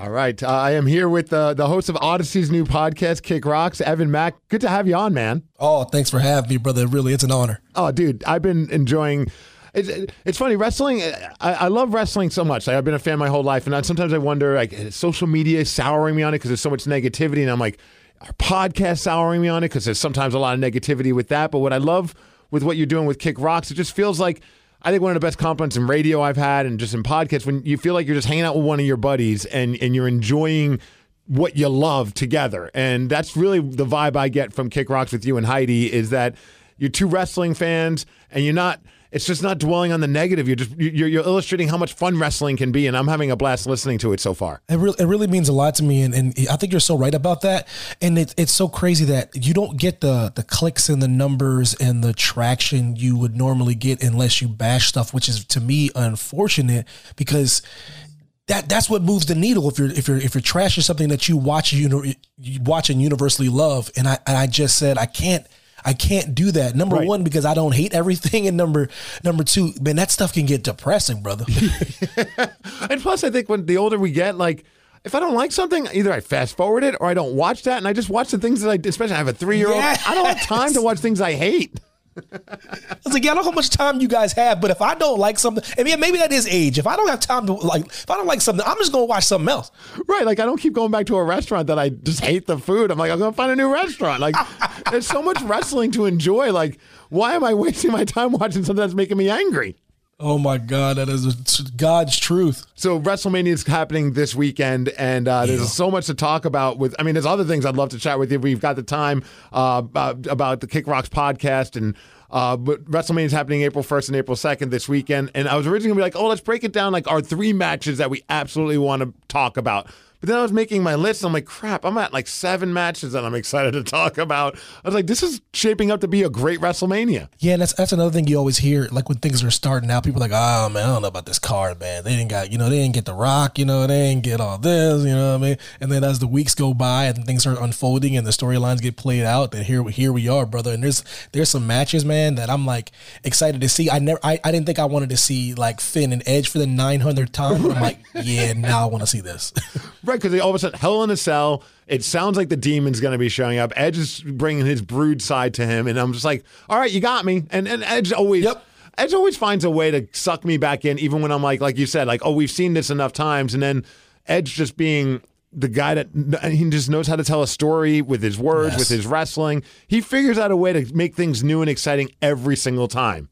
All right. Uh, I am here with uh, the host of Audacy's new podcast, Kick Rocks, Evan Mack. Good to have you on, man. Oh, thanks for having me, brother. Really, it's an honor. Oh, dude, I've been enjoying. It's, it's funny wrestling. I, I love wrestling so much. Like, I've been a fan my whole life, and I, sometimes I wonder, like, is social media is souring me on it because there's so much negativity, and I'm like, are podcasts souring me on it because there's sometimes a lot of negativity with that. But what I love with what you're doing with Kick Rocks, it just feels like I think one of the best compliments in radio I've had and just in podcasts when you feel like you're just hanging out with one of your buddies and and you're enjoying what you love together. And that's really the vibe I get from Kick Rocks with you and Heidi is that you're two wrestling fans and you're not it's just not dwelling on the negative. You're just you're, you're illustrating how much fun wrestling can be, and I'm having a blast listening to it so far. It really, it really means a lot to me, and, and I think you're so right about that. And it, it's so crazy that you don't get the the clicks and the numbers and the traction you would normally get unless you bash stuff, which is to me unfortunate because that that's what moves the needle if you're if you're if you're trashing something that you watch you know you watch and universally love and I and I just said I can't I can't do that. Number Right. one, because I don't hate everything, and number number two, man, that stuff can get depressing, brother. And plus, I think when the older we get, like if I don't like something, either I fast forward it or I don't watch that, and I just watch the things that I, especially I have a three year old. I don't have time to watch things I hate. I was like, yeah, I don't know how much time you guys have, but if I don't like something, and yeah, maybe that is age. If I don't have time to like, if I don't like something, I'm just gonna watch something else. Right, like I don't keep going back to a restaurant that I just hate the food. I'm like, I'm gonna find a new restaurant. Like, there's so much wrestling to enjoy. Like, why am I wasting my time watching something that's making me angry? Oh my God, that is God's truth. So WrestleMania is happening this weekend, and uh, there's so much to talk about. With, I mean, there's other things I'd love to chat with you. if We've got the time uh, about, about the Kick Rocks podcast, and uh, but WrestleMania is happening April 1st and April 2nd this weekend. And I was originally gonna be like, oh, let's break it down like our three matches that we absolutely want to talk about. But then I was making my list, and I'm like, crap, I'm at like seven matches that I'm excited to talk about. I was like, this is shaping up to be a great WrestleMania. Yeah, and that's that's another thing you always hear. Like when things are starting out, people are like, "Oh man, I don't know about this card, man. They didn't got, you know, they didn't get the Rock, you know, they didn't get all this, you know what I mean." And then as the weeks go by and things are unfolding and the storylines get played out, then here here we are, brother. And there's there's some matches, man, that I'm like excited to see. I never, I, I didn't think I wanted to see like Finn and Edge for the 900th time, but I'm like, yeah, now I want to see this. Right, because all of a sudden, Hell in a Cell. It sounds like the demon's going to be showing up. Edge is bringing his brood side to him, and I'm just like, all right, you got me. And and Edge always, Yep. Edge always finds a way to suck me back in, even when I'm like, like you said, like, oh, we've seen this enough times, and then Edge just being the guy that he just knows how to tell a story with his words, Yes. with his wrestling. He figures out a way to make things new and exciting every single time.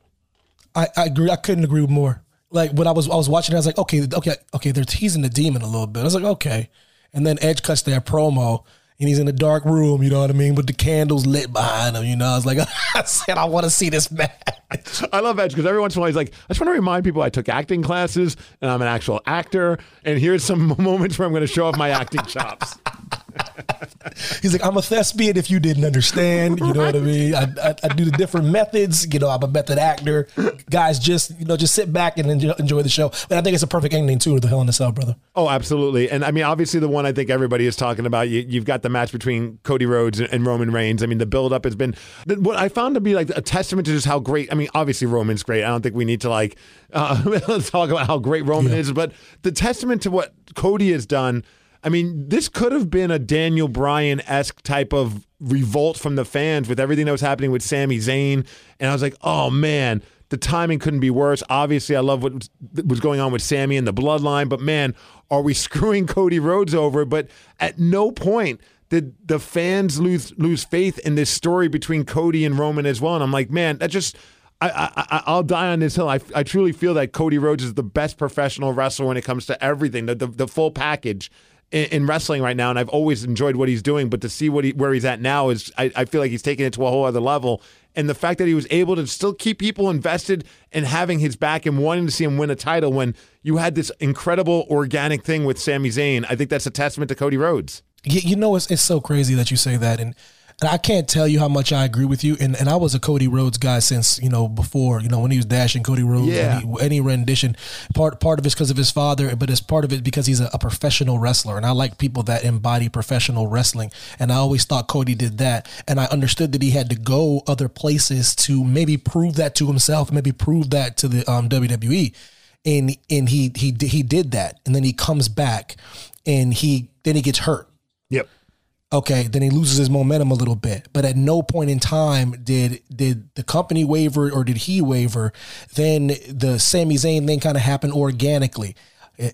I, I agree. I couldn't agree with more. Like when I was I was watching, it, I was like, okay, okay, okay. They're teasing the demon a little bit. I was like, okay. And then Edge cuts their promo, and he's in a dark room. You know what I mean, with the candles lit behind him. You know, I was like, I said, I want to see this match. I love Edge because every once in a while he's like, I just want to remind people I took acting classes and I'm an actual actor. And here's some moments where I'm going to show off my acting chops. He's like, I'm a thespian if you didn't understand. You know what I mean? I, I, I, do the different methods. You know, I'm a method actor. Guys, just, you know, just sit back and enjoy, enjoy the show. But I think it's a perfect ending, too, to the Hell in a Cell, brother. Oh, absolutely. And I mean, obviously, the one I think everybody is talking about, you, have got the match between Cody Rhodes and, and Roman Reigns. I mean, the buildup has been what I found to be like a testament to just how great. I mean, obviously, Roman's great. I don't think we need to like uh, talk about how great Roman yeah. is, but the testament to what Cody has done I mean, this could have been a Daniel Bryan esque type of revolt from the fans with everything that was happening with Sami Zayn. And I was like, oh man, the timing couldn't be worse. Obviously, I love what was going on with Sami and the bloodline, but man, are we screwing Cody Rhodes over? But at no point did the fans lose lose faith in this story between Cody and Roman as well. And I'm like, man, that just. I, I, will die on this hill. I, I truly feel that Cody Rhodes is the best professional wrestler when it comes to everything, the, the, the full package in, in, wrestling right now, and I've always enjoyed what he's doing. But to see what he, where he's at now is, I, I feel like he's taking it to a whole other level. And the fact that he was able to still keep people invested and having his back and wanting to see him win a title when you had this incredible organic thing with Sami Zayn, I think that's a testament to Cody Rhodes. You know, it's it's so crazy that you say that, and and I can't tell you how much I agree with you. And and I was a Cody Rhodes guy since you know before you know when he was dashing Cody Rhodes. Yeah. Any, any rendition, part part of it's because of his father, but it's part of it because he's a, a, professional wrestler, and I like people that embody professional wrestling. And I always thought Cody did that, and I understood that he had to go other places to maybe prove that to himself, maybe prove that to the um, WWE. And and he he he did that, and then he comes back, and he then he gets hurt. Yep okay, then he loses his momentum a little bit. But at no point in time did did the company waver or did he waver. Then the Sami Zayn thing kind of happened organically.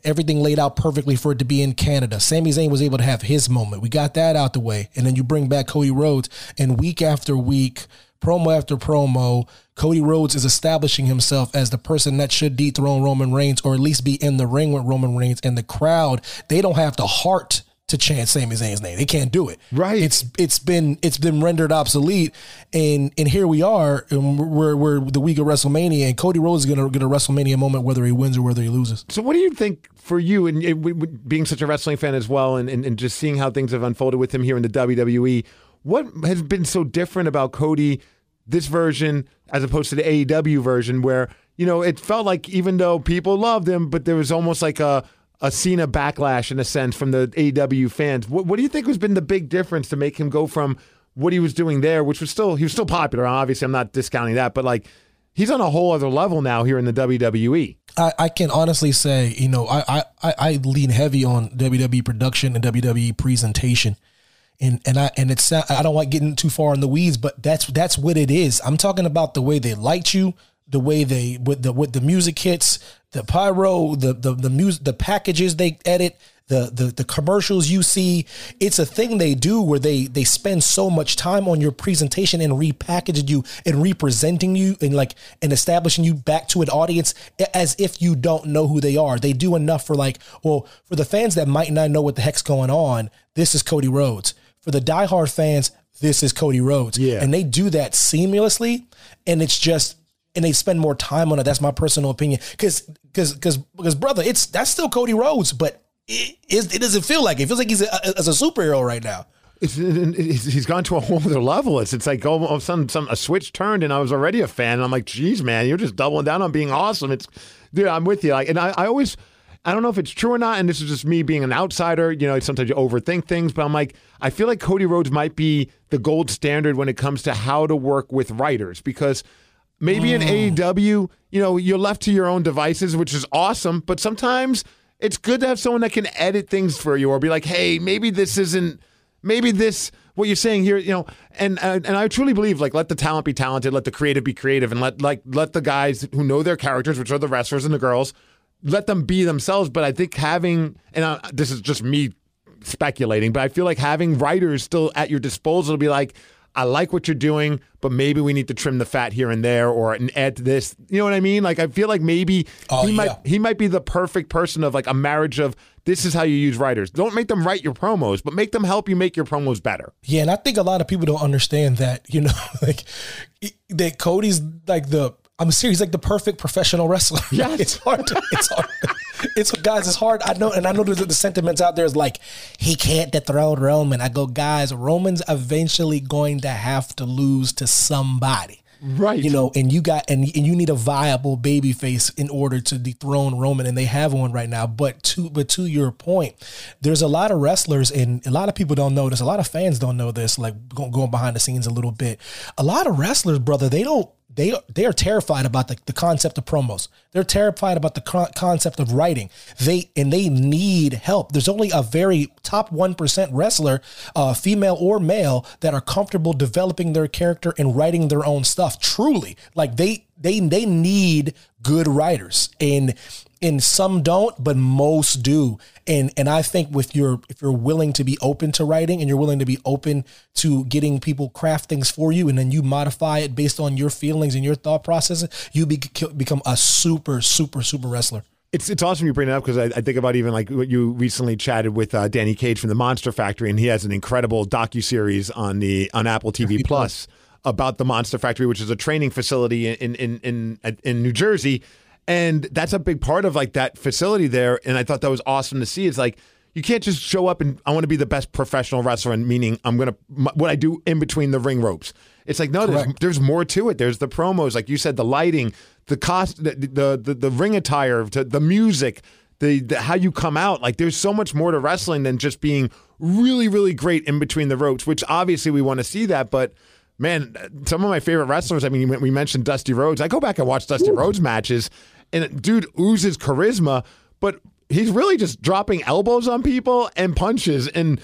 Everything laid out perfectly for it to be in Canada. Sami Zayn was able to have his moment. We got that out the way. And then you bring back Cody Rhodes, and week after week, promo after promo, Cody Rhodes is establishing himself as the person that should dethrone Roman Reigns or at least be in the ring with Roman Reigns. And the crowd, they don't have the heart to chant Sami Zayn's name. They can't do it. Right. It's it's been it's been rendered obsolete, and and here we are, and we're we're the week of WrestleMania, and Cody Rhodes is gonna get a WrestleMania moment whether he wins or whether he loses. So, what do you think for you, and, and being such a wrestling fan as well, and, and and just seeing how things have unfolded with him here in the WWE? What has been so different about Cody this version as opposed to the AEW version, where you know it felt like even though people loved him, but there was almost like a a Cena backlash in a sense from the AEW fans. What, what do you think has been the big difference to make him go from what he was doing there, which was still he was still popular. Obviously, I'm not discounting that, but like he's on a whole other level now here in the WWE. I, I can honestly say, you know, I, I, I lean heavy on WWE production and WWE presentation. And and I and it's I don't like getting too far in the weeds, but that's that's what it is. I'm talking about the way they light you, the way they with the with the music hits, the pyro, the the the music, the packages they edit, the the the commercials you see. It's a thing they do where they they spend so much time on your presentation and repackaging you and representing you and like and establishing you back to an audience as if you don't know who they are. They do enough for like, well, for the fans that might not know what the heck's going on, this is Cody Rhodes. For the diehard fans, this is Cody Rhodes. Yeah. And they do that seamlessly. And it's just and they spend more time on it. That's my personal opinion. Because because because because brother, it's that's still Cody Rhodes, but it, it, it doesn't feel like it. it feels like he's a, as a superhero right now. He's gone to a whole other level. It's it's like oh, oh, some some a switch turned, and I was already a fan. And I'm like, geez, man, you're just doubling down on being awesome. It's dude, I'm with you. Like, and I, I always. I don't know if it's true or not, and this is just me being an outsider. You know, sometimes you overthink things, but I'm like, I feel like Cody Rhodes might be the gold standard when it comes to how to work with writers because Maybe in mm. AEW, you know, you're left to your own devices, which is awesome. But sometimes it's good to have someone that can edit things for you or be like, hey, maybe this isn't, maybe this, what you're saying here, you know, and and, and I truly believe like let the talent be talented, let the creative be creative, and let like let the guys who know their characters, which are the wrestlers and the girls, let them be themselves. But I think having, and I, this is just me speculating, but I feel like having writers still at your disposal to be like, I like what you're doing, but maybe we need to trim the fat here and there or add to this. You know what I mean? Like I feel like maybe oh, he yeah. might he might be the perfect person of like a marriage of this is how you use writers. Don't make them write your promos, but make them help you make your promos better. Yeah, and I think a lot of people don't understand that, you know, like that Cody's like the I'm serious, like the perfect professional wrestler. Yeah, it's hard to it's hard it's guys, it's hard. I know, and I know that the sentiments out there is like he can't dethrone Roman. I go, guys, Roman's eventually going to have to lose to somebody. Right. You know, and you got and, and you need a viable baby face in order to dethrone Roman, and they have one right now. But to but to your point, there's a lot of wrestlers, and a lot of people don't know this. A lot of fans don't know this. Like going behind the scenes a little bit, a lot of wrestlers, brother, they don't they they are terrified about the, the concept of promos. They're terrified about the co- concept of writing. They and they need help. There's only a very top one percent wrestler, uh, female or male, that are comfortable developing their character and writing their own stuff. Truly, like they they they need good writers and and some don't, but most do. And and I think with your if you're willing to be open to writing and you're willing to be open to getting people craft things for you, and then you modify it based on your feelings and your thought processes, you be, become a super super super wrestler. It's it's awesome you bring it up because I, I, think about even like what you recently chatted with uh, Danny Cage from the Monster Factory, and he has an incredible docu series on the on Apple TV Plus about the Monster Factory, which is a training facility in in in in New Jersey and that's a big part of like that facility there. And I thought that was awesome to see. It's like you can't just show up and I want to be the best professional wrestler, and meaning I'm gonna what I do in between the ring ropes. It's like no, there's, there's, more to it. There's the promos, like you said, the lighting, the cost, the the, the, the ring attire, the music. The, the, how you come out like there's so much more to wrestling than just being really really great in between the ropes which obviously we want to see that but man some of my favorite wrestlers i mean we mentioned dusty rhodes i go back and watch dusty rhodes matches and dude oozes charisma, but he's really just dropping elbows on people and punches and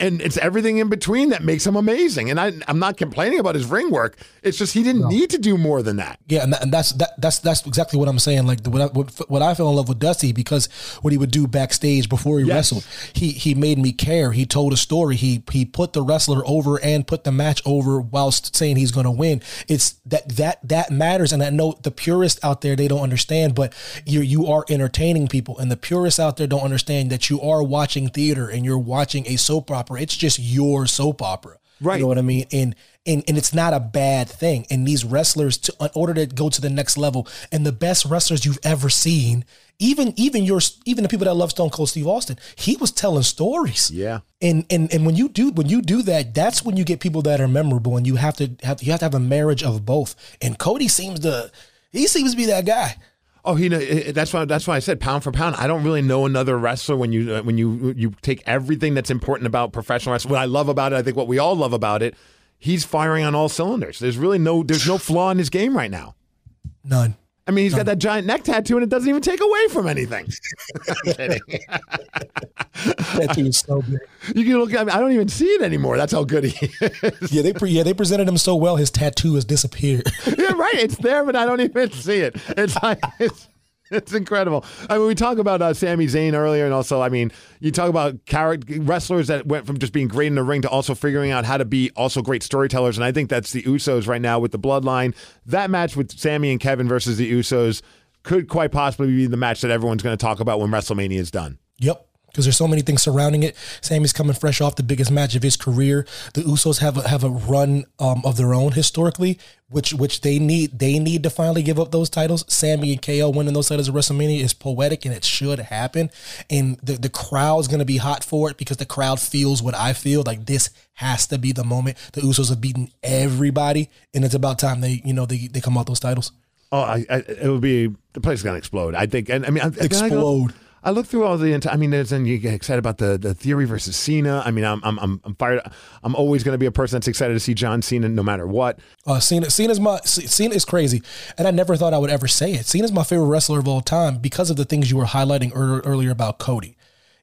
and it's everything in between that makes him amazing. And I, I'm not complaining about his ring work. It's just he didn't no. need to do more than that. Yeah, and, that, and that's that, that's that's exactly what I'm saying. Like what I, what, what I fell in love with Dusty because what he would do backstage before he yes. wrestled, he he made me care. He told a story. He he put the wrestler over and put the match over whilst saying he's going to win. It's that that that matters. And I know the purists out there they don't understand, but you you are entertaining people, and the purists out there don't understand that you are watching theater and you're watching a soap opera opera. It's just your soap opera. Right. You know what I mean? And and and it's not a bad thing. And these wrestlers, to, in order to go to the next level, and the best wrestlers you've ever seen, even even your even the people that love Stone Cold Steve Austin, he was telling stories. Yeah. And and and when you do when you do that, that's when you get people that are memorable, and you have to have you have to have a marriage of both. And Cody seems to he seems to be that guy. Oh, he. Eh, eh, that's why. That's why I said pound for pound. I don't really know another wrestler when you uh, when you uh, you take everything that's important about professional wrestling. What I love about it, I think what we all love about it, he's firing on all cylinders. There's really no there's no flaw in his game right now. None. I mean, he's got that giant neck tattoo, and it doesn't even take away from anything. tattoo is so big. You can look. I, mean, I don't even see it anymore. That's how good he is. Yeah, they pre- yeah they presented him so well. His tattoo has disappeared. yeah, right. It's there, but I don't even see it. It's like it's it's incredible. I mean, we talk about uh, Sami Zayn earlier, and also, I mean, you talk about character wrestlers that went from just being great in the ring to also figuring out how to be also great storytellers, and I think that's the Usos right now with the Bloodline. That match with Sami and Kevin versus the Usos could quite possibly be the match that everyone's going to talk about when WrestleMania is done. Yep because there's so many things surrounding it. Sami's coming fresh off the biggest match of his career. The Usos have a, have a run um, of their own historically, which which they need they need to finally give up those titles. Sammy and KO winning those titles at WrestleMania is poetic and it should happen. And the the crowd's gonna be hot for it because the crowd feels what I feel. Like this has to be the moment. The Usos have beaten everybody, and it's about time they you know they they come out those titles. Oh, I, I, it would be the place is gonna explode. I think, and I mean, explode. I look through all the. I mean, there's then you get excited about the the Theory versus Cena. I mean, I'm I'm I'm fired. I'm always going to be a person that's excited to see John Cena no matter what. Uh, Cena Cena's my Cena is crazy, and I never thought I would ever say it. Cena's my favorite wrestler of all time because of the things you were highlighting er, earlier about Cody.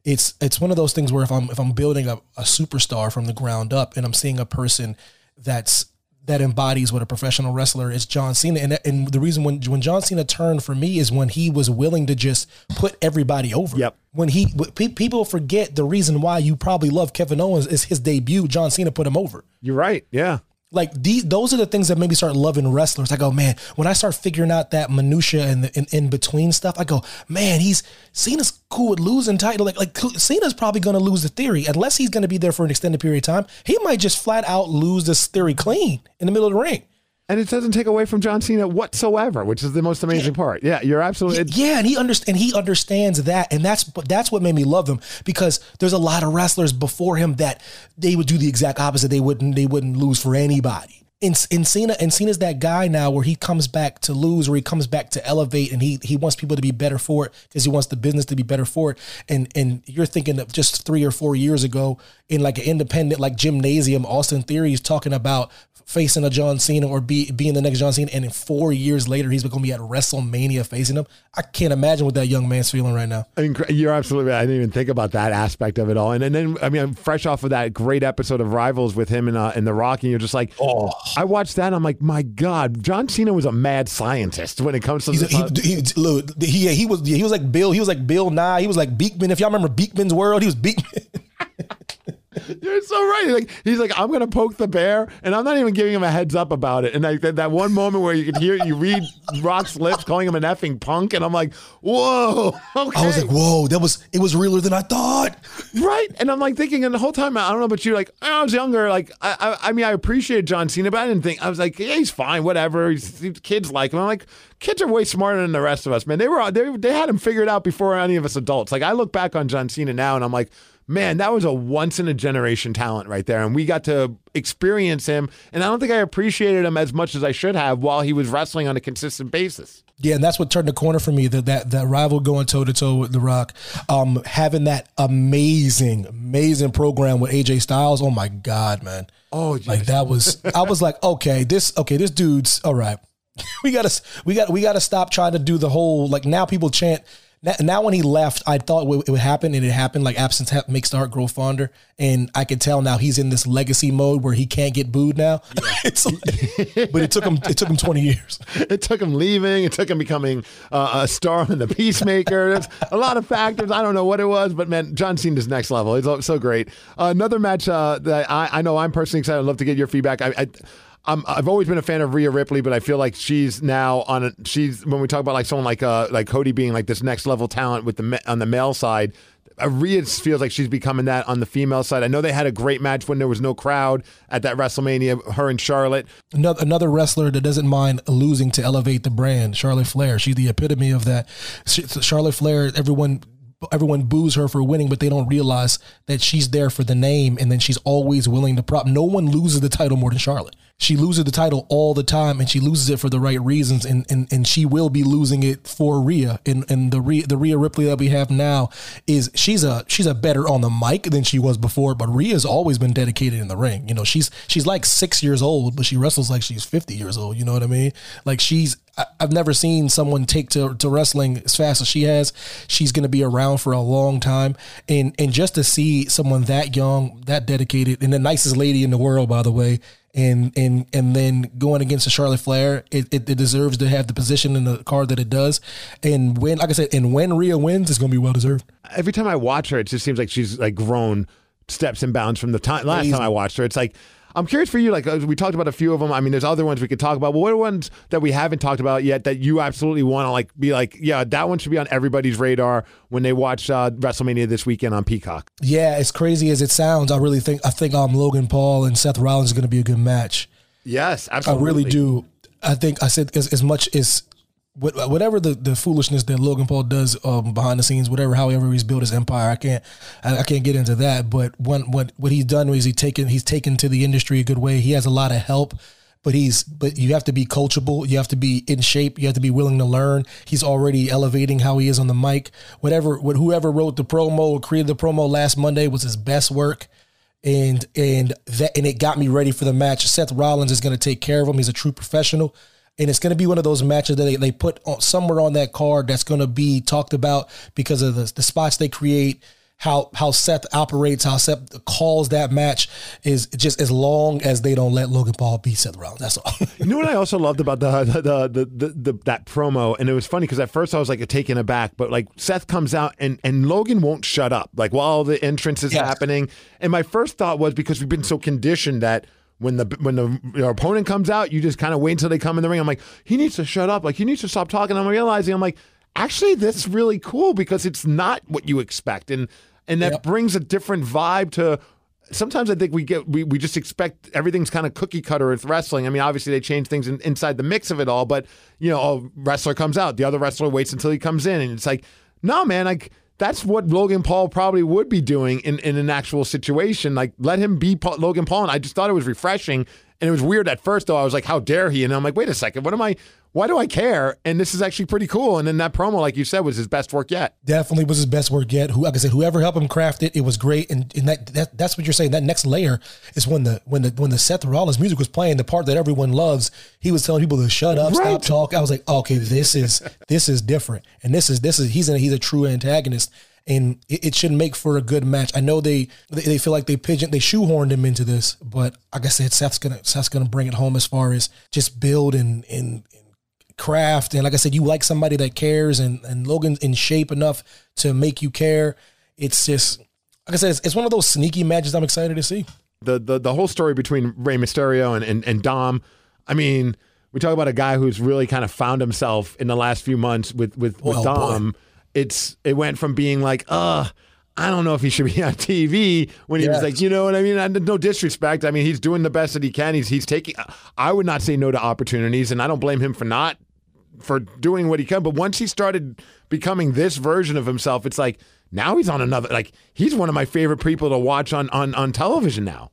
It's it's one of those things where if I'm if I'm building a, a superstar from the ground up and I'm seeing a person that's that embodies what a professional wrestler is John Cena. And, and the reason when, when John Cena turned for me is when he was willing to just put everybody over. Yep. When he, people forget the reason why you probably love Kevin Owens is his debut. John Cena put him over. You're right. Yeah. Like these, those are the things that made me start loving wrestlers. I go, man, when I start figuring out that minutia and in, in between stuff, I go, man, he's Cena's cool with losing title. Like, like Cena's probably going to lose the theory unless he's going to be there for an extended period of time. He might just flat out lose this theory clean in the middle of the ring. And it doesn't take away from John Cena whatsoever, which is the most amazing part. Yeah, you're absolutely. it- Yeah, and he underst- and he understands that, and that's that's what made me love him because there's a lot of wrestlers before him that they would do the exact opposite. They wouldn't they wouldn't lose for anybody. And, and Cena and Cena's that guy now where he comes back to lose, or he comes back to elevate, and he he wants people to be better for it because he wants the business to be better for it. And and you're thinking of just three or four years ago in like an independent like gymnasium, Austin Theory is talking about facing a John Cena or be, being the next John Cena, and in four years later he's going to be at WrestleMania facing him. I can't imagine what that young man's feeling right now. You're absolutely right. I didn't even think about that aspect of it all. And, and then, I mean, I'm fresh off of that great episode of Rivals with him and, uh, and The Rock, and you're just like, oh. I watched that, and I'm like, my God, John Cena was a mad scientist when it comes to He's a, this. he, he, look, he, he was he was like Bill. He was like Bill Nye. He was like Beakman. If y'all remember Beakman's World, he was Beakman. You're so right. Like he's like, I'm gonna poke the bear, and I'm not even giving him a heads up about it. And like that, that one moment where you could hear, you read Rock's lips calling him an effing punk, and I'm like, whoa. Okay. I was like, whoa, that was it was realer than I thought. right. And I'm like thinking, and the whole time, I don't know about you're like I was younger, like I, I, I mean, I appreciated John Cena, but I didn't think I was like, yeah, he's fine, whatever. He's, he's- kids like him. I'm like, kids are way smarter than the rest of us, man. They were, they, they had him figured out before any of us adults. Like I look back on John Cena now, and I'm like. Man, that was a once in a generation talent right there. And we got to experience him. And I don't think I appreciated him as much as I should have while he was wrestling on a consistent basis. Yeah, and that's what turned the corner for me. That that that rival going toe to toe with The Rock, um, having that amazing, amazing program with AJ Styles. Oh my God, man! Oh, like that was. I was like, okay, this okay, this dude's all right. we gotta we got we gotta stop trying to do the whole like now people chant. Now, when he left, I thought it would, happen, and it happened. Like absence ha- makes the heart grow fonder, and I could tell now he's in this legacy mode where he can't get booed now. it's like- but it took him it took him twenty years. It took him leaving. It took him becoming uh, a star in the Peacemaker. There's a lot of factors. I don't know what it was, but man, John Cena's next level. He's so great. Uh, another match uh, that I, I know I'm personally excited. I'd love to get your feedback. I, I I'm, I've always been a fan of Rhea Ripley, but I feel like she's now on a, she's when we talk about like someone like uh like Cody being like this next level talent with the on the male side. Uh, Rhea feels like she's becoming that on the female side. I know they had a great match when there was no crowd at that WrestleMania. Her and Charlotte. another wrestler that doesn't mind losing to elevate the brand. Charlotte Flair, she's the epitome of that. Charlotte Flair, everyone everyone boos her for winning, but they don't realize that she's there for the name, and then she's always willing to prop. No one loses the title more than Charlotte. She loses the title all the time, and she loses it for the right reasons, and and, and she will be losing it for Rhea. And and the Rhea, the Rhea Ripley that we have now is she's a she's a better on the mic than she was before, but Rhea's always been dedicated in the ring. You know, she's she's like six years old, but she wrestles like she's fifty years old. You know what I mean? Like she's I've never seen someone take to, to wrestling as fast as she has. She's going to be around for a long time, and and just to see someone that young, that dedicated, and the nicest lady in the world, by the way, and and and then going against a Charlotte Flair, it, it, it deserves to have the position in the card that it does. And when, like I said, and when Rhea wins, it's going to be well deserved. every time I watch her, it just seems like she's like grown steps and bounds from the time last Amazing. time I watched her. It's like I'm curious for you. Like uh, we talked about a few of them. I mean, there's other ones we could talk about, but what are ones that we haven't talked about yet that you absolutely want to like be like, yeah, that one should be on everybody's radar when they watch uh, WrestleMania this weekend on Peacock. Yeah, as crazy as it sounds, I really think I think um Logan Paul and Seth Rollins is going to be a good match. Yes, I really do. I think I said as, as much as whatever the, the foolishness that Logan Paul does um, behind the scenes, whatever, however he's built his empire, I can't I, I can't get into that. But one what what he's done is he taken he's taken to the industry a good way. He has a lot of help. But he's but you have to be coachable. You have to be in shape. You have to be willing to learn. He's already elevating how he is on the mic. Whatever, what whoever wrote the promo created the promo last Monday was his best work and and that and it got me ready for the match. Seth Rollins is going to take care of him. He's a true professional, and it's going to be one of those matches that they, they put on, somewhere on that card that's going to be talked about because of the, the spots they create. How how Seth operates, how Seth calls that match is just as long as they don't let Logan Paul beat Seth Rollins. That's all. You know what I also loved about the the the, the, the, the that promo, and it was funny because at first I was like taken aback, but like Seth comes out and and Logan won't shut up, like while the entrance is Yes. happening. And my first thought was because we've been so conditioned that when the when the your opponent comes out, you just kind of wait until they come in the ring. I'm like, he needs to shut up, like he needs to stop talking. I'm realizing I'm like, actually, that's really cool because it's not what you expect, and and that Yep. brings a different vibe to sometimes I think we get we, we just expect everything's kind of cookie cutter with wrestling. I mean, obviously they change things in, inside the mix of it all, but you know, a wrestler comes out, the other wrestler waits until he comes in, and it's like, no, man, like that's what Logan Paul probably would be doing in, in an actual situation. Like, let him be Paul, Logan Paul. And I just thought it was refreshing. And it was weird at first, though. I was like, how dare he? And I'm like, wait a second, what am I? Why do I care? And this is actually pretty cool. And then that promo, like you said, was his best work yet. Definitely was his best work yet. Who, like I said, whoever helped him craft it, it was great. And, and that, that that's what you're saying. That next layer is when the when the when the Seth Rollins music was playing, the part that everyone loves. He was telling people to shut up, right. stop talk. I was like, okay, this is this is different, and this is this is he's a, he's a true antagonist and it, it, should make for a good match. I know they, they, they feel like they pigeon they shoehorned him into this, but like I said, Seth's gonna Seth's gonna bring it home as far as just build and and craft. And like I said, you like somebody that cares, and and Logan's in shape enough to make you care. It's just like I said, it's, it's one of those sneaky matches I'm excited to see. The the the whole story between Rey Mysterio and and, and Dom. I mean, we talk about a guy who's really kind of found himself in the last few months with with, with Dom. Boy. It's it went from being like, uh I don't know if he should be on TV when he was like, you know what I mean? No disrespect. I mean, he's doing the best that he can. He's he's taking. I would not say no to opportunities, and I don't blame him for not for doing what he can. But once he started becoming this version of himself, it's like now he's on another. Like he's one of my favorite people to watch on on on television now.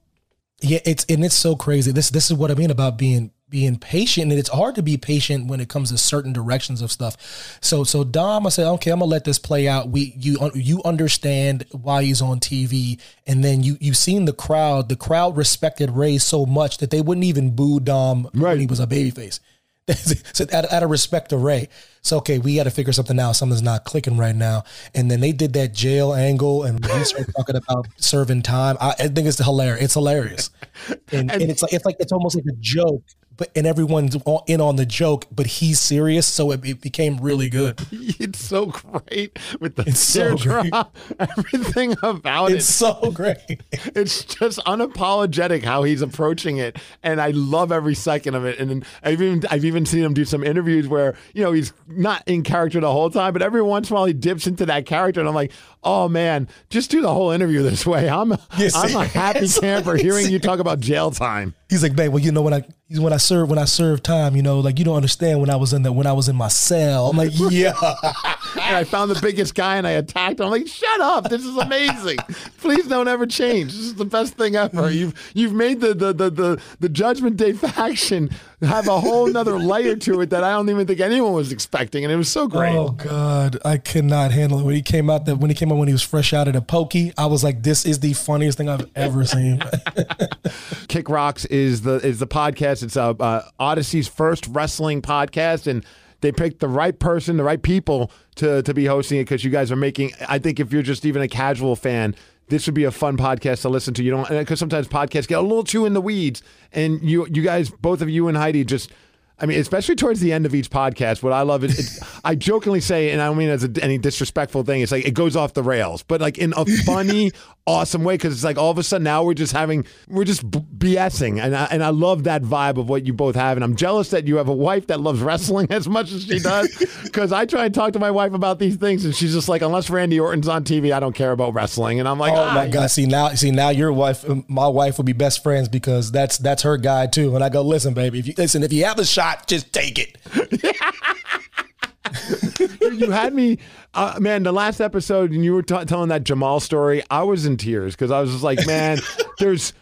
Yeah, it's and it's so crazy. This this is what I mean about being being patient, and it's hard to be patient when it comes to certain directions of stuff. So so Dom, I said, okay, I'm gonna let this play out. We you you understand why he's on TV, and then you you've seen the crowd. The crowd respected Rey so much that they wouldn't even boo Dom right. when he was a babyface. so out, out of respect to Rey. So okay, we got to figure something out. Something's not clicking right now. And then they did that jail angle, and we started talking about serving time. I, I, think it's hilarious. It's hilarious, and, and, and it's like it's like it's almost like a joke but and everyone's in on the joke, but he's serious, so it, it became really good. It's so great with the it's so great. everything about it's it. It's so great. It's just unapologetic how he's approaching it, and I love every second of it. And I've even I've even seen him do some interviews where you know he's not in character the whole time, but every once in a while he dips into that character, and I'm like, oh man, just do the whole interview this way. I'm yes, I'm a happy camper hearing you talk about jail time. He's like, babe, well, you know what I when I serve when I serve time, you know, like you don't understand when I was in the when I was in my cell. I'm like, yeah. and I found the biggest guy and I attacked him. I'm like, shut up. This is amazing. Please don't ever change. This is the best thing ever. Mm-hmm. You've you've made the the the the, the Judgment Day faction have a whole nother layer to it that I don't even think anyone was expecting, and it was so great. Oh God, I could not handle it when he came out. That when he came out when he was fresh out of the pokey, I was like, "This is the funniest thing I've ever seen." Kick Rocks is the is the podcast. It's uh, uh, Audacy's first wrestling podcast, and they picked the right person, the right people to to be hosting it because you guys are making. I think if you're just even a casual fan, this would be a fun podcast to listen to. You don't because sometimes podcasts get a little too in the weeds, and you you guys, both of you and Heidi, just I mean, especially towards the end of each podcast, what I love is I jokingly say, and I don't mean as a, any disrespectful thing, it's like it goes off the rails, but like in a funny, awesome way because it's like all of a sudden now we're just having, we're just BSing. And I, and I love that vibe of what you both have. And I'm jealous that you have a wife that loves wrestling as much as she does because I try and talk to my wife about these things and she's just like, unless Randy Orton's on TV, I don't care about wrestling. And I'm like, oh ah. my God. See, now, see, now your wife, my wife will be best friends because that's, that's her guy too. And I go, listen, baby, if you, listen, if you have a shot, shot, just take it. you had me, uh, man. The last episode, and you were t- telling that Jamal story. I was in tears because I was just like, man, there's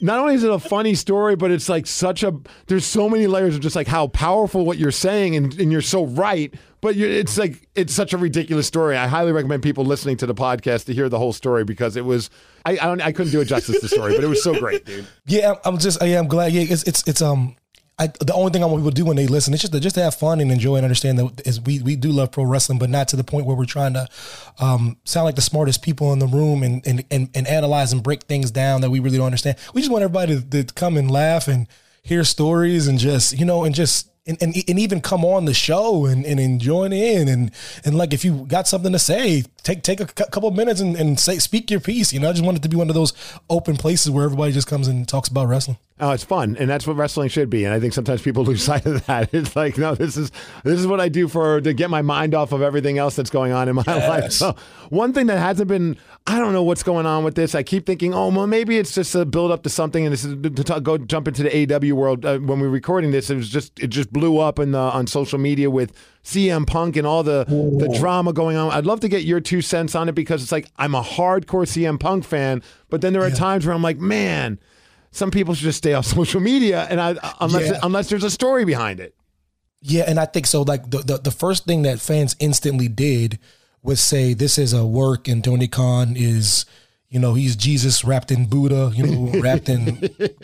not only is it a funny story, but it's like such a. There's so many layers of just like how powerful what you're saying, and, and you're so right. But it's like it's such a ridiculous story. I highly recommend people listening to the podcast to hear the whole story because it was. I I, I couldn't do it justice to the story, but it was so great, dude. Yeah, I'm just. Yeah, I'm glad. Yeah, it's it's it's um I, the only thing I want people to do when they listen is just to, just to have fun and enjoy and understand that is we we do love pro wrestling, but not to the point where we're trying to um, sound like the smartest people in the room and, and and and analyze and break things down that we really don't understand. We just want everybody to, to come and laugh and hear stories and just you know and just and, and, and even come on the show and, and, and join in and and like if you got something to say, take take a couple of minutes and, and say speak your piece. You know, I just want it to be one of those open places where everybody just comes and talks about wrestling. Oh, it's fun, and that's what wrestling should be. And I think sometimes people lose sight of that. It's like, no, this is this is what I do for to get my mind off of everything else that's going on in my yes. life. So one thing that hasn't been, I don't know what's going on with this. I keep thinking, oh, well, maybe it's just a build up to something, and this is to talk, go jump into the AEW world. Uh, when we are recording this, it was just it just blew up in the on social media with CM Punk and all the the drama going on. I'd love to get your two cents on it because it's like I'm a hardcore CM Punk fan, but then there are yeah. times where I'm like, man some people should just stay off social media, and I unless yeah. unless there's a story behind it. Yeah, and I think so. Like the, the, the first thing that fans instantly did was say this is a work, and Tony Khan is, you know, he's Jesus wrapped in Buddha, you know, wrapped in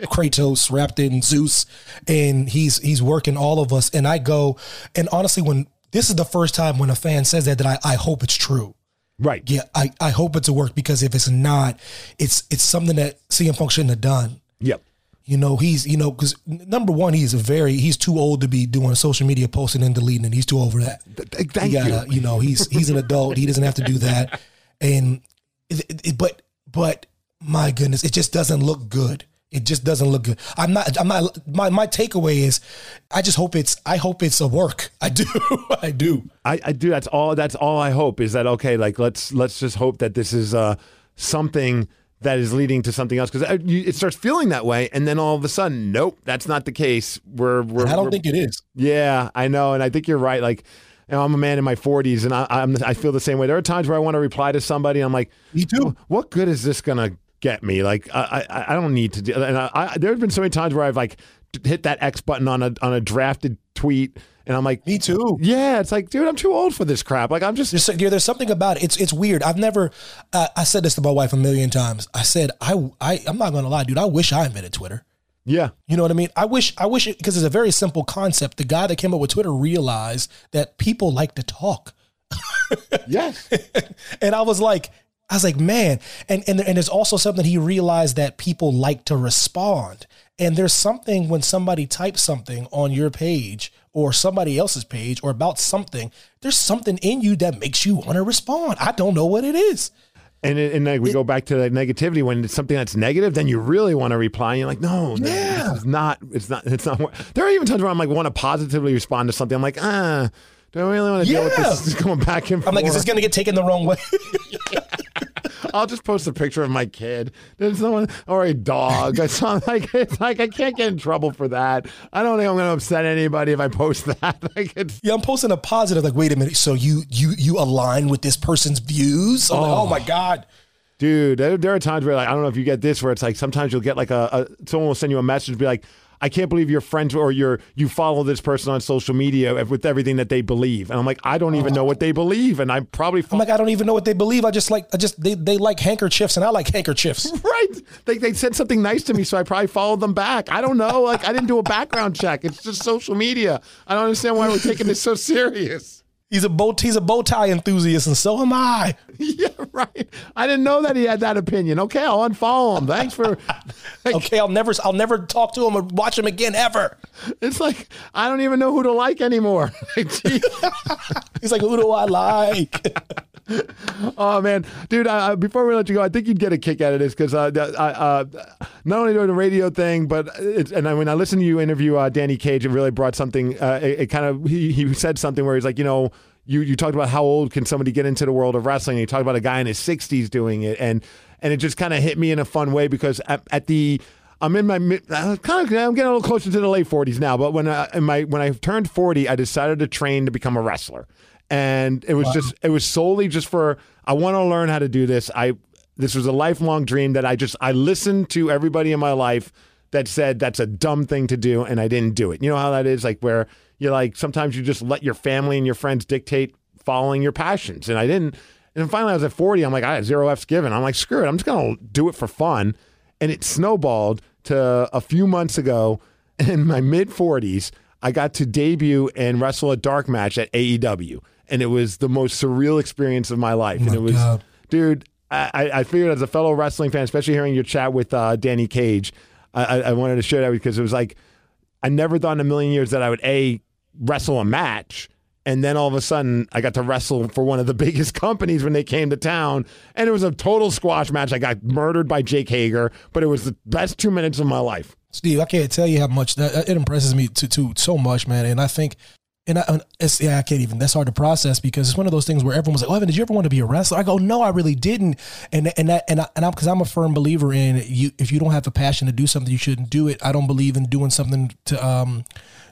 Kratos, wrapped in Zeus, and he's he's working all of us. And I go, and honestly, when this is the first time when a fan says that, that I, I hope it's true. Right. Yeah, I, I hope it's a work because if it's not, it's it's something that CM Punk shouldn't have done. Yep. You know, he's, you know, because number one, he's a very, he's too old to be doing social media posting and deleting, and he's too over that. Thank gotta, you. You know, he's he's an adult. he doesn't have to do that. And, it, it, but, but my goodness, it just doesn't look good. It just doesn't look good. I'm not. I'm not. My my takeaway is, I just hope it's. I hope it's a work. I do. I do. I, I do. That's all. That's all I hope is that okay. Like let's let's just hope that this is uh something that is leading to something else because uh, it starts feeling that way, and then all of a sudden, nope, that's not the case. We're, we're I don't we're, think it is. Yeah, I know, and I think you're right. Like, know, I'm a man in my 40s, and I, I'm I feel the same way. There are times where I want to reply to somebody, and I'm like, me too. What good is this gonna get me? Like, I I, I don't need to do. And I, I, there have been so many times where I've like hit that X button on a on a drafted tweet and I'm like, me too. Yeah, it's like, dude, I'm too old for this crap. Like, I'm just there's, there's something about it. It's it's weird. I've never. Uh, I said this to my wife a million times. I said, I I I'm not gonna lie, dude. I wish I invented Twitter. Yeah, you know what I mean. I wish I wish it because it's a very simple concept. The guy that came up with Twitter realized that people like to talk. yes, and I was like, I was like, man, and and and there's also something he realized that people like to respond. And there's something when somebody types something on your page or somebody else's page or about something, there's something in you that makes you want to respond. I don't know what it is. And and like we it, go back to that negativity when it's something that's negative, then you really want to reply. And you're like, no, yeah. no, it's not. It's not. It's not. There are even times where I'm like, want to positively respond to something. I'm like, ah, do I really want to yeah. deal with this? Just going back and forth. I'm like, is this going to get taken the wrong way? I'll just post a picture of my kid. There's no one or a dog. It's not like it's like I can't get in trouble for that. I don't think I'm going to upset anybody if I post that. Like yeah, I'm posting a positive. Like, wait a minute. So you you you align with this person's views? Oh, like, oh my oh. god. Dude, there, there, are times where like I don't know if you get this where it's like sometimes you'll get like a, a someone will send you a message be like I can't believe you're friends or you're you follow this person on social media with everything that they believe. And I'm like, I don't even know what they believe, and I'm probably. I'm like, I don't even know what they believe. I just like, I just they, they like handkerchiefs, and I like handkerchiefs. right? They they said something nice to me, so I probably followed them back. I don't know. Like I didn't do a background check. It's just social media. I don't understand why we're taking this so serious. He's a bow he's a bow tie enthusiast, and so am I. yeah, right. I didn't know that he had that opinion. Okay, I'll unfollow him. Thanks for. okay, I'll never I'll never talk to him or watch him again ever. It's like I don't even know who to like anymore. He's like, who do I like? oh man, dude! Uh, before we let you go, I think you'd get a kick out of this because uh, I, uh, not only doing the radio thing, but and I, when I listened to you interview uh, Danny Cage, it really brought something. Uh, it, it, kind of he, he said something where he's like, you know, you you talked about how old can somebody get into the world of wrestling. And you talked about a guy in his sixties doing it, and and it just kind of hit me in a fun way because at, at the I'm in my uh, kind of I'm getting a little closer to the late 40s now, but when I in my when I turned 40, I decided to train to become a wrestler and it was wow. just it was solely just for I want to learn how to do this. I this was a lifelong dream that I just I listened to everybody in my life that said that's a dumb thing to do and I didn't do it. You know how that is like where you're like sometimes you just let your family and your friends dictate following your passions and I didn't. And finally I was at 40, I'm like I had zero F's given. I'm like screw it. I'm just going to do it for fun. And it snowballed to a few months ago in my mid 40s I got to debut and wrestle a dark match at AEW and it was the most surreal experience of my life. Oh and it was, God. dude, I, I figured as a fellow wrestling fan, especially hearing your chat with uh, Danny Cage, I, I wanted to share that because it was like I never thought in a million years that I would a wrestle a match. And then all of a sudden, I got to wrestle for one of the biggest companies when they came to town. And it was a total squash match. I got murdered by Jake Hager, but it was the best two minutes of my life. Steve, I can't tell you how much that it impresses me to, to so much, man. And I think and I, it's, yeah, I can't even. That's hard to process because it's one of those things where everyone's like, "Oh, Evan, did you ever want to be a wrestler?" I go, "No, I really didn't." And and that and I, and I'm because I'm a firm believer in you. If you don't have the passion to do something, you shouldn't do it. I don't believe in doing something to um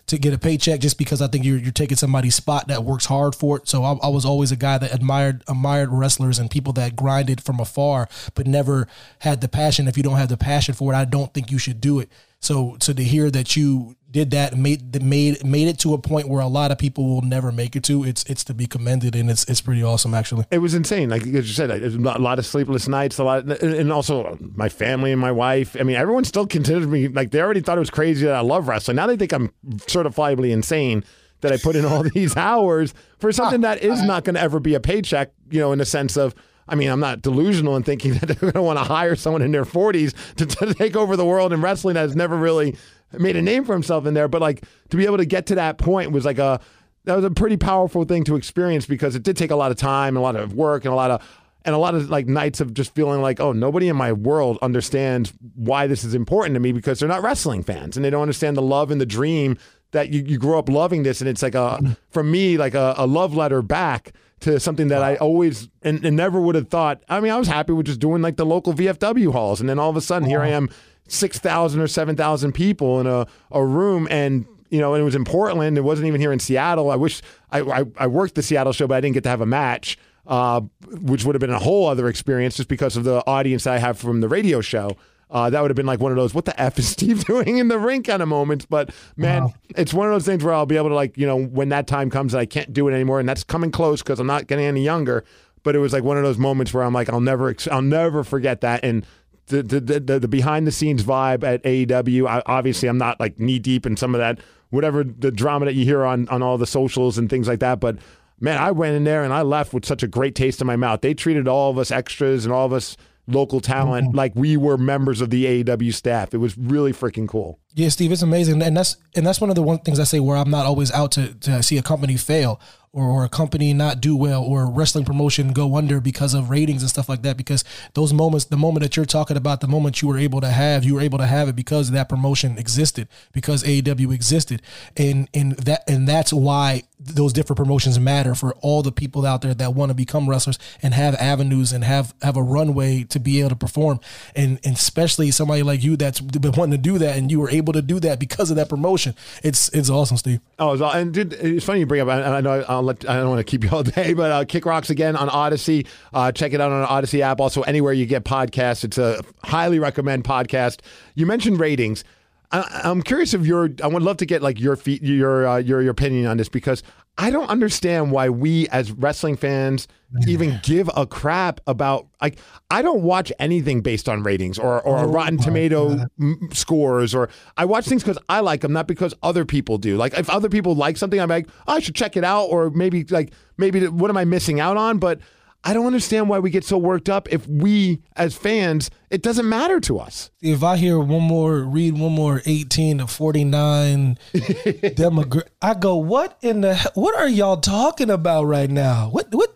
to get a paycheck just because I think you're you're taking somebody's spot that works hard for it. So I, I was always a guy that admired admired wrestlers and people that grinded from afar, but never had the passion. If you don't have the passion for it, I don't think you should do it. So so to hear that you did that made made made it to a point where a lot of people will never make it to. It's it's to be commended and it's it's pretty awesome actually. It was insane. Like as you said a lot of sleepless nights a lot and also uh, my family and my wife. I mean everyone still considers me like they already thought it was crazy that i love wrestling. Now they think i'm certifiably insane that i put in all these hours for something that is not going to ever be a paycheck you know in the sense of I mean, I'm not delusional in thinking that they're going to want to hire someone in their 40s to, to take over the world in wrestling that has never really made a name for himself in there. But like to be able to get to that point was like a that was a pretty powerful thing to experience because it did take a lot of time and a lot of work and a lot of and a lot of like nights of just feeling like oh nobody in my world understands why this is important to me because they're not wrestling fans and they don't understand the love and the dream that you, you grow up loving this and it's like a for me like a, a love letter back to something that I always and, and, never would have thought. I mean, I was happy with just doing like the local VFW halls, and then all of a sudden, here I am 6,000 or 7,000 people in a, a room and you know, and it was in Portland. It wasn't even here in Seattle. I wish I, I, I worked the Seattle show, but I didn't get to have a match, uh, which would have been a whole other experience just because of the audience that I have from the radio show. Uh, that would have been like one of those "What the f is Steve doing in the ring?" kind of moments. But man, wow. it's one of those things where I'll be able to like you know when that time comes, and I can't do it anymore, and that's coming close because I'm not getting any younger. But it was like one of those moments where I'm like, I'll never, I'll never forget that. And the the, the, the behind the scenes vibe at AEW. I, obviously, I'm not like knee deep in some of that whatever the drama that you hear on on all the socials and things like that. But man, I went in there and I left with such a great taste in my mouth. They treated all of us extras and all of us local talent mm-hmm. like we were members of the AEW staff. It was really freaking cool. Yeah, Steve, it's amazing, and that's and that's one of the one things I say where I'm not always out to to see a company fail or, or a company not do well or a wrestling promotion go under because of ratings and stuff like that. Because those moments, the moment that you're talking about, the moment you were able to have, you were able to have it because that promotion existed, because AEW existed, and and that and that's why those different promotions matter for all the people out there that want to become wrestlers and have avenues and have have a runway to be able to perform, and, and especially somebody like you that's been wanting to do that, and you were able to do that because of that promotion. It's it's awesome, Steve. Oh, and it's funny you bring up. I, I know I'll let, I don't want to keep you all day, but uh, Kick Rocks again on Audacy. Uh, check it out on Audacy app. Also, anywhere you get podcasts, it's a highly recommend podcast. You mentioned ratings. I, am curious if your. I would love to get like your feet, your uh, your your opinion on this because I don't understand why we as wrestling fans even give a crap about like I don't watch anything based on ratings or or oh Rotten Tomato m- scores or I watch things because I like them, not because other people do. Like if other people like something, I'm like oh, I should check it out or maybe like maybe what am I missing out on? But I don't understand why we get so worked up if we, as fans, it doesn't matter to us. If I hear one more, read one more 18 to 49 demographic, I go, what in the, hell? what are y'all talking about right now? What, what,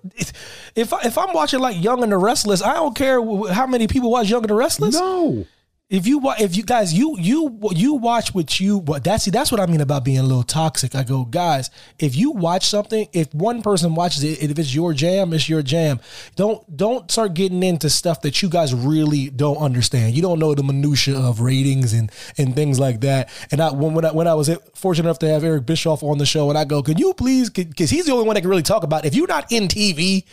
if, I, if I'm watching like Young and the Restless, I don't care how many people watch Young and the Restless. No. If you if you guys you you you watch what you what that's that's what I mean about being a little toxic. I go, guys, if you watch something, if one person watches it, if it's your jam, it's your jam. Don't don't start getting into stuff that you guys really don't understand. You don't know the minutia of ratings and and things like that. And I when when I, when I was fortunate enough to have Eric Bischoff on the show, and I go, can you please? Because he's the only one that can really talk about. It. If you're not in TV,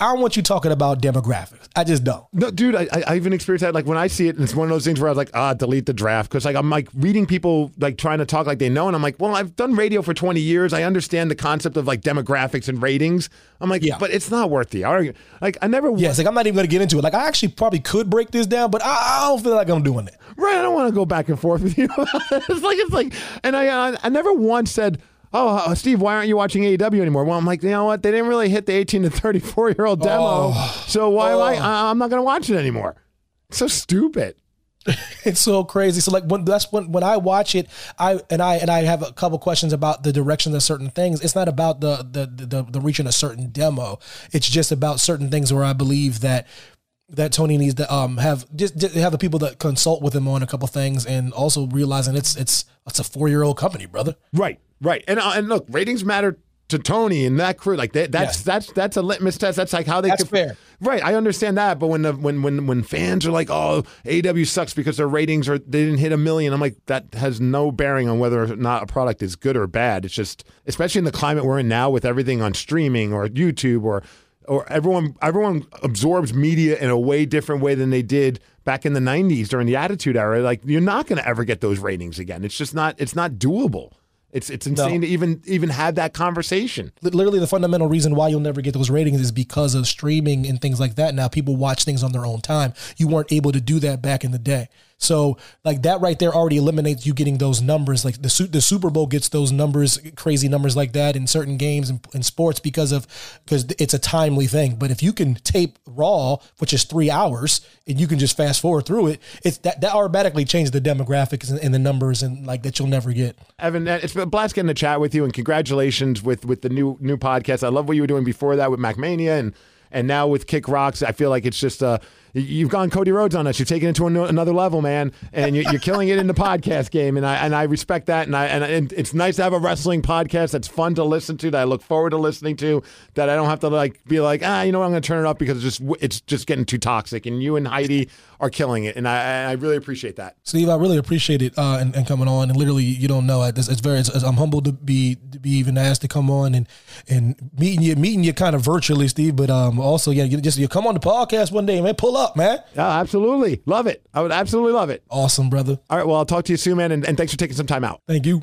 I don't want you talking about demographics. I just don't. No, dude, I, I even experienced that. Like when I see it, and it's one of those things where I was like, ah, delete the draft. Cause like I'm like reading people like trying to talk like they know. And I'm like, well, I've done radio for 20 years. I understand the concept of like demographics and ratings. I'm like, yeah. but it's not worth the argument. Like I never. Yes, like I'm not even going to get into it. Like I actually probably could break this down, but I, I don't feel like I'm doing it. Right. I don't want to go back and forth with you. it's like, it's like, and I, I, I never once said, oh, uh, Steve, why aren't you watching AEW anymore? Well, I'm like, you know what? They didn't really hit the 18 to 34 year old demo. Oh. So why oh. am I? I'm not going to watch it anymore. So stupid. it's so crazy. So like when that's when when I watch it, I and I and I have a couple questions about the direction of certain things. It's not about the the the, the reaching a certain demo. It's just about certain things where I believe that that Tony needs to um have just, just have the people that consult with him on a couple things and also realizing it's it's it's a four year old company, brother. Right, right, and uh, and look, ratings matter to Tony and that crew. Like that, that's that's that's a litmus test. That's like how they. That's could, fair. Right, I understand that, but when the when when when fans are like, "Oh, AEW sucks because their ratings are they didn't hit a million, I'm like, that has no bearing on whether or not a product is good or bad. It's just, especially in the climate we're in now with everything on streaming or YouTube or or everyone everyone absorbs media in a way different way than they did back in the 90s during the attitude era like you're not going to ever get those ratings again it's just not it's not doable it's it's insane No. to even even have that conversation literally the fundamental reason why you'll never get those ratings is because of streaming and things like that. Now people watch things on their own time. You weren't able to do that back in the day. So like that right there already eliminates you getting those numbers. Like the the Super Bowl gets those numbers, crazy numbers like that in certain games and in sports because of because it's a timely thing. But if you can tape Raw, which is three hours, and you can just fast forward through it, it's that that automatically changes the demographics and, and the numbers and like that you'll never get. Evan, it's a blast getting to chat with you, and congratulations with with the new new podcast. I love what you were doing before that with MacMania, and and now with Kick Rocks. I feel like it's just uh, you've gone Cody Rhodes on us. You've taken it to another level, man, and you're, killing it in the podcast game, and I and I respect that, and I and, it's nice to have a wrestling podcast that's fun to listen to, that I look forward to listening to, that I don't have to like be like ah, you know, what, I'm going to turn it up because it's just it's just getting too toxic, and you and Heidi are killing it, and I I really appreciate that. Steve, I really appreciate it uh, and, and coming on. And literally, you don't know, it's, it's very. It's, I'm humbled to be to be even asked to come on and and meeting you, meeting you kind of virtually, Steve. But um, also, yeah, you just you come on the podcast one day, man. Pull up, man. Yeah, absolutely, love it. I would absolutely love it. Awesome, brother. All right, well, I'll talk to you soon, man, and, and thanks for taking some time out. Thank you.